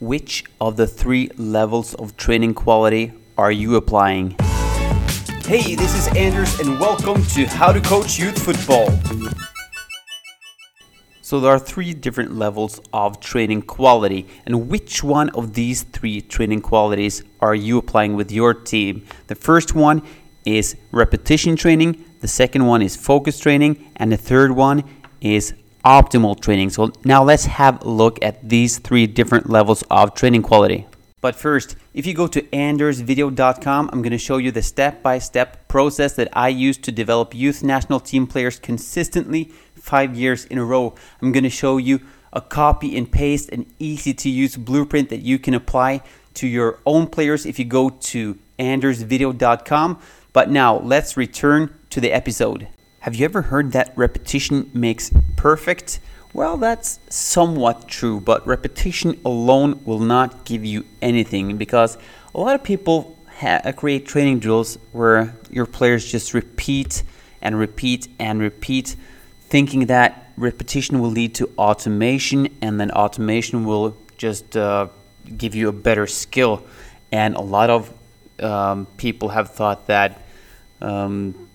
Which of the three levels of training quality are you applying? Hey, this is Anders, and welcome to How to Coach Youth Football. So, there are three different levels of training quality, and which one of these three training qualities are you applying with your team? The first one is repetition training, the second one is focus training, and the third one is optimal training. So now let's have a look at these three different levels of training quality. But first, if you go to andersvideo.com, I'm going to show you the step by step process that I use to develop youth national team players consistently five years in a row. I'm going to show you a copy and paste an easy to use blueprint that you can apply to your own players if you go to andersvideo.com. But now let's return to the episode. Have you ever heard that repetition makes perfect? Well, that's somewhat true, but repetition alone will not give you anything because a lot of people ha- create training drills where your players just repeat and repeat and repeat, thinking that repetition will lead to automation and then automation will just uh, give you a better skill. And a lot of um, people have thought that. Um,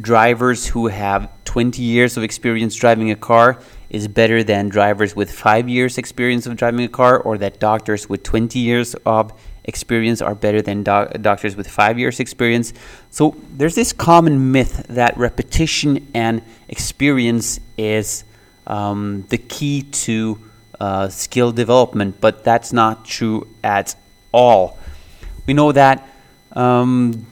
drivers who have 20 years of experience driving a car is better than drivers with five years experience of driving a car or that doctors with 20 years of experience are better than do- doctors with five years experience. So there's this common myth that repetition and experience is um, the key to uh, skill development but that's not true at all. We know that um,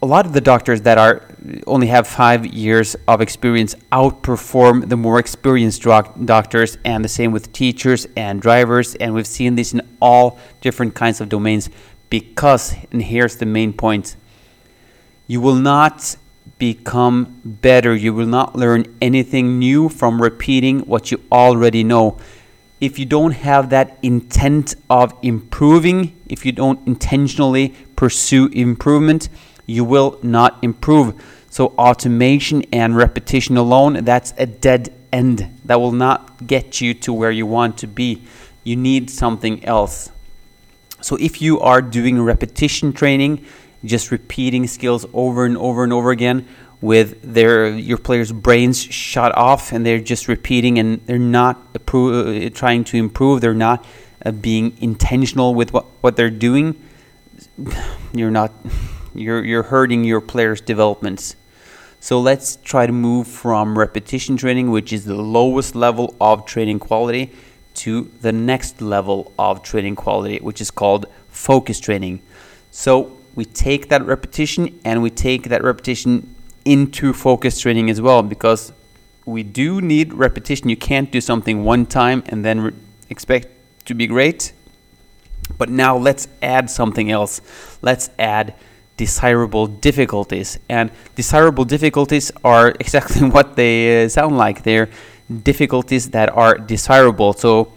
a lot of the doctors that are only have five years of experience outperform the more experienced doctors, and the same with teachers and drivers. And we've seen this in all different kinds of domains because, and here's the main point you will not become better, you will not learn anything new from repeating what you already know. If you don't have that intent of improving, if you don't intentionally pursue improvement, you will not improve. So, automation and repetition alone, that's a dead end. That will not get you to where you want to be. You need something else. So, if you are doing repetition training, just repeating skills over and over and over again with their your players' brains shut off and they're just repeating and they're not appro- uh, trying to improve, they're not uh, being intentional with what, what they're doing, you're not you're, you're hurting your players' developments. So let's try to move from repetition training, which is the lowest level of training quality, to the next level of training quality, which is called focus training. So we take that repetition and we take that repetition into focus training as well because we do need repetition. You can't do something one time and then re- expect to be great. But now let's add something else. Let's add desirable difficulties. And desirable difficulties are exactly what they uh, sound like. They're difficulties that are desirable. So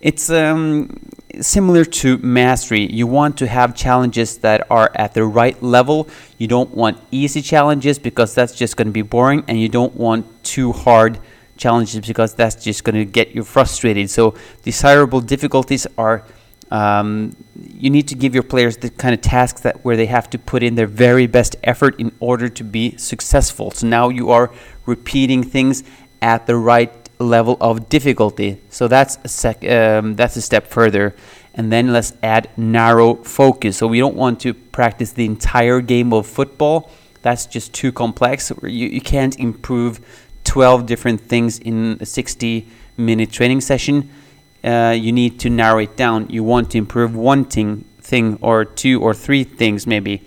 it's um, similar to mastery. You want to have challenges that are at the right level. You don't want easy challenges because that's just going to be boring, and you don't want too hard challenges because that's just going to get you frustrated. So desirable difficulties are um, you need to give your players the kind of tasks that where they have to put in their very best effort in order to be successful. So now you are repeating things at the right level of difficulty. So that's a sec, um, that's a step further. And then let's add narrow focus. So we don't want to practice the entire game of football. That's just too complex. You, you can't improve 12 different things in a 60 minute training session uh, you need to narrow it down. You want to improve one thing, thing or two or three things maybe.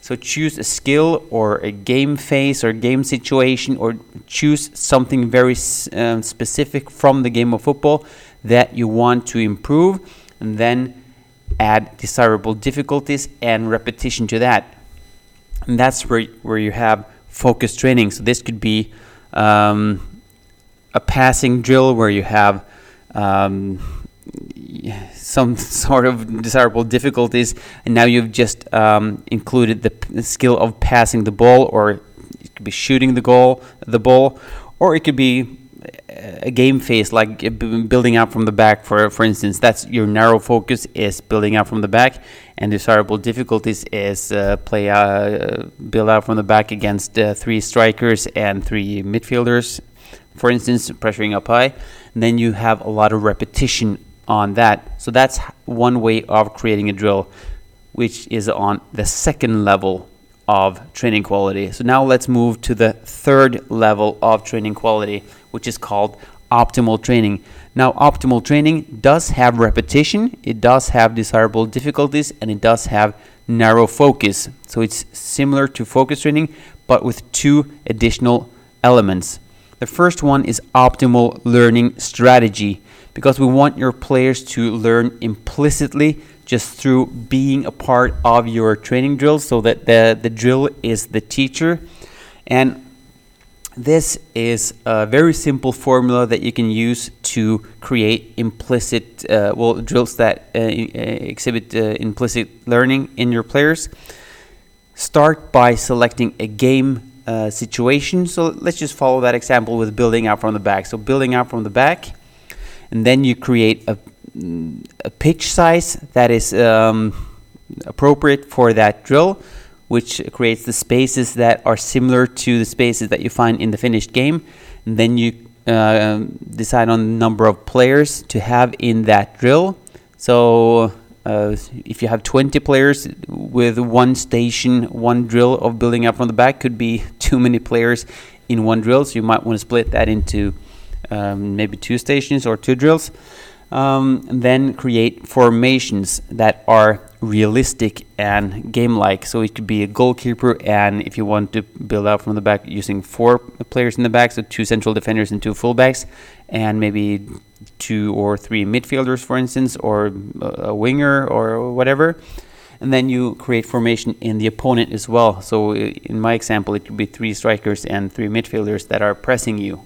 So choose a skill or a game phase or game situation or choose something very um, specific from the game of football that you want to improve and then add desirable difficulties and repetition to that. And that's where, where you have focus training. So this could be um, a passing drill where you have um, some sort of desirable difficulties, and now you've just um, included the skill of passing the ball, or it could be shooting the goal, the ball, or it could be a game phase like uh, building out from the back. For for instance that's your narrow focus is building out from the back and desirable difficulties is uh, play uh, build out from the back against uh, three strikers and three midfielders. For instance pressuring up high and then you have a lot of repetition on that so that's one way of creating a drill which is on the second level of training quality. So now let's move to the third level of training quality, which is called optimal training. Now, optimal training does have repetition, it does have desirable difficulties, and it does have narrow focus. So it's similar to focus training, but with two additional elements. The first one is optimal learning strategy because we want your players to learn implicitly just through being a part of your training drills so that the, the drill is the teacher. And this is a very simple formula that you can use to create implicit, uh, well, drills that uh, exhibit uh, implicit learning in your players. Start by selecting a game uh, situation. So let's just follow that example with building out from the back. So building out from the back, and then you create a a pitch size that is um, appropriate for that drill, which creates the spaces that are similar to the spaces that you find in the finished game. And then you uh, decide on the number of players to have in that drill. So uh, if you have 20 players with one station, one drill of building up from the back could be too many players in one drill. So you might want to split that into um, maybe two stations or two drills um, then create formations that are realistic and game-like. So it could be a goalkeeper, and if you want to build out from the back using four players in the back, so two central defenders and two fullbacks, and maybe two or three midfielders, for instance, or a winger or whatever. And then you create formation in the opponent as well. So in my example, it could be three strikers and three midfielders that are pressing you.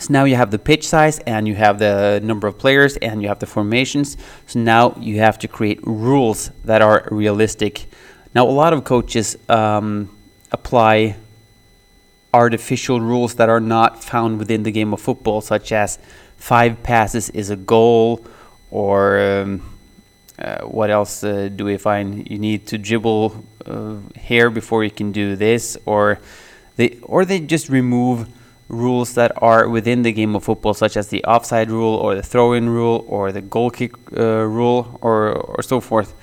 So now you have the pitch size and you have the number of players and you have the formations. So now you have to create rules that are realistic. Now, a lot of coaches um, apply artificial rules that are not found within the game of football, such as five passes is a goal, or um, uh, what else uh, do we find? You need to dribble uh, here before you can do this, or they or they just remove rules that are within the game of football, such as the offside rule or the throw-in rule or the goal kick uh, rule or or so forth.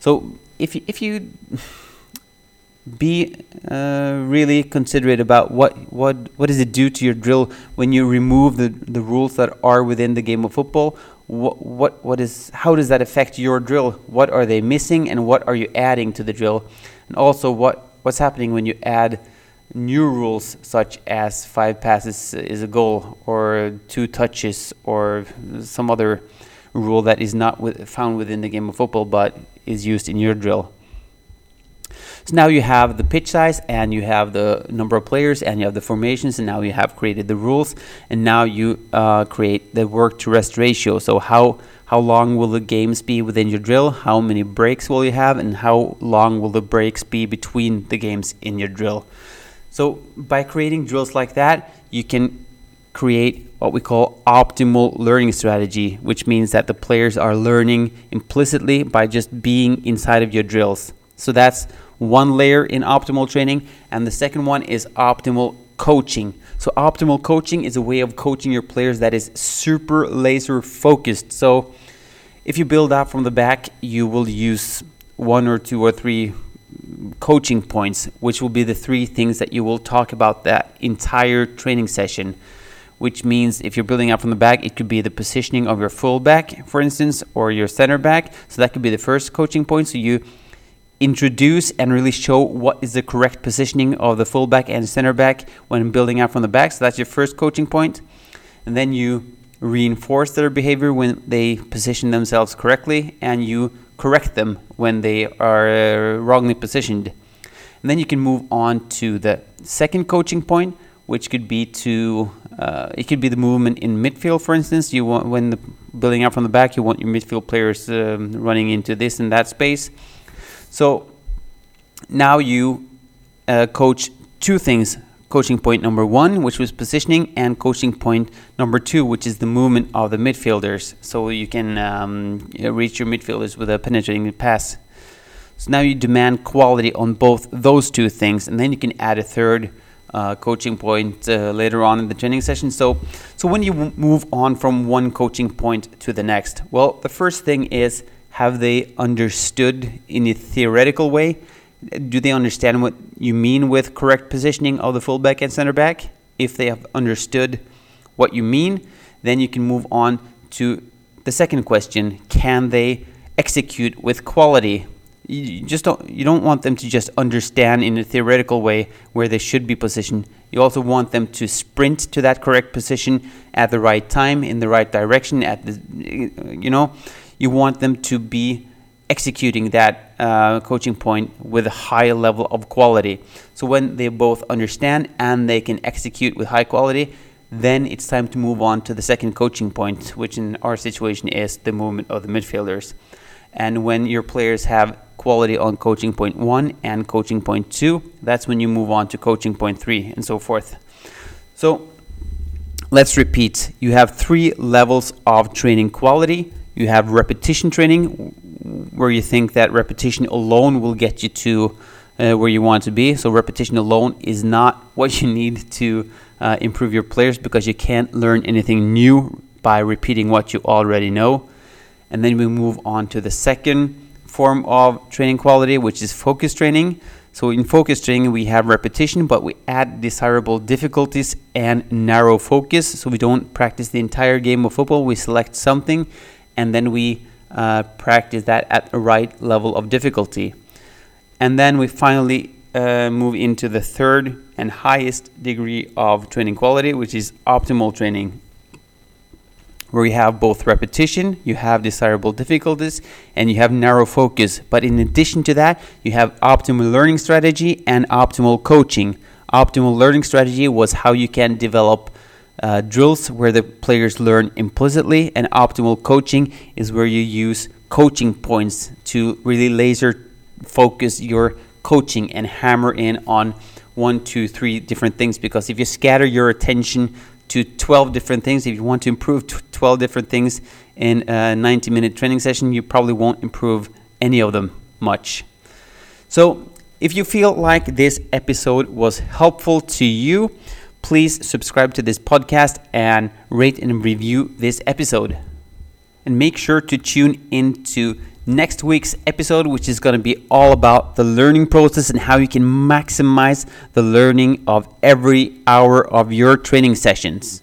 So if if you be uh, really considerate about what what what does it do to your drill when you remove the the rules that are within the game of football. What what what is how does that affect your drill? What are they missing and what are you adding to the drill? And also what what's happening when you add new rules such as five passes is a goal or two touches or some other rule that is not with, found within the game of football but is used in your drill. So now you have the pitch size and you have the number of players and you have the formations and now you have created the rules and now you uh, create the work to rest ratio. So how how long will the games be within your drill? How many breaks will you have and how long will the breaks be between the games in your drill? So by creating drills like that, you can create what we call optimal learning strategy, which means that the players are learning implicitly by just being inside of your drills. So that's one layer in optimal training, and the second one is optimal coaching. So optimal coaching is a way of coaching your players that is super laser focused. So if you build up from the back, you will use one or two or three coaching points, which will be the three things that you will talk about that entire training session. Which means if you're building up from the back, it could be the positioning of your fullback, for instance, or your center back. So that could be the first coaching point. So you introduce and really show what is the correct positioning of the fullback and center back when building out from the back. So that's your first coaching point. And then you reinforce their behavior when they position themselves correctly and you correct them when they are uh, wrongly positioned. And then you can move on to the second coaching point, which could be to uh, it could be the movement in midfield, for instance. You want when the, building up from the back, you want your midfield players um, running into this and that space. So now you uh, coach two things: coaching point number one, which was positioning, and coaching point number two, which is the movement of the midfielders. So you can um, reach your midfielders with a penetrating pass. So now you demand quality on both those two things, and then you can add a third uh, coaching point uh, later on in the training session. So, so when you move on from one coaching point to the next, well, the first thing is have they understood in a theoretical way? Do they understand what you mean with correct positioning of the fullback and center back? If they have understood what you mean, then you can move on to the second question: Can they execute with quality? you just don't you don't want them to just understand in a theoretical way where they should be positioned. You also want them to sprint to that correct position at the right time in the right direction. At the you know, you want them to be executing that uh, coaching point with a high level of quality. So when they both understand and they can execute with high quality, then it's time to move on to the second coaching point, which in our situation is the movement of the midfielders. And when your players have quality on coaching point one and coaching point two, that's when you move on to coaching point three and so forth. So let's repeat. You have three levels of training quality. You have repetition training, where you think that repetition alone will get you to uh, where you want to be. So repetition alone is not what you need to uh, improve your players because you can't learn anything new by repeating what you already know. And then we move on to the second form of training quality, which is focus training. So in focus training, we have repetition, but we add desirable difficulties and narrow focus. So we don't practice the entire game of football. We select something, and then we uh, practice that at the right level of difficulty. And then we finally uh, move into the third and highest degree of training quality, which is optimal training where you have both repetition, you have desirable difficulties, and you have narrow focus. But in addition to that, you have optimal learning strategy and optimal coaching. Optimal learning strategy was how you can develop uh, drills where the players learn implicitly, and optimal coaching is where you use coaching points to really laser focus your coaching and hammer in on one, two, three different things. Because if you scatter your attention to 12 different things. If you want to improve 12 different things in a 90 minute training session, you probably won't improve any of them much. So, if you feel like this episode was helpful to you, please subscribe to this podcast and rate and review this episode. And make sure to tune into next week's episode, which is going to be all about the learning process and how you can maximize the learning of every hour of your training sessions.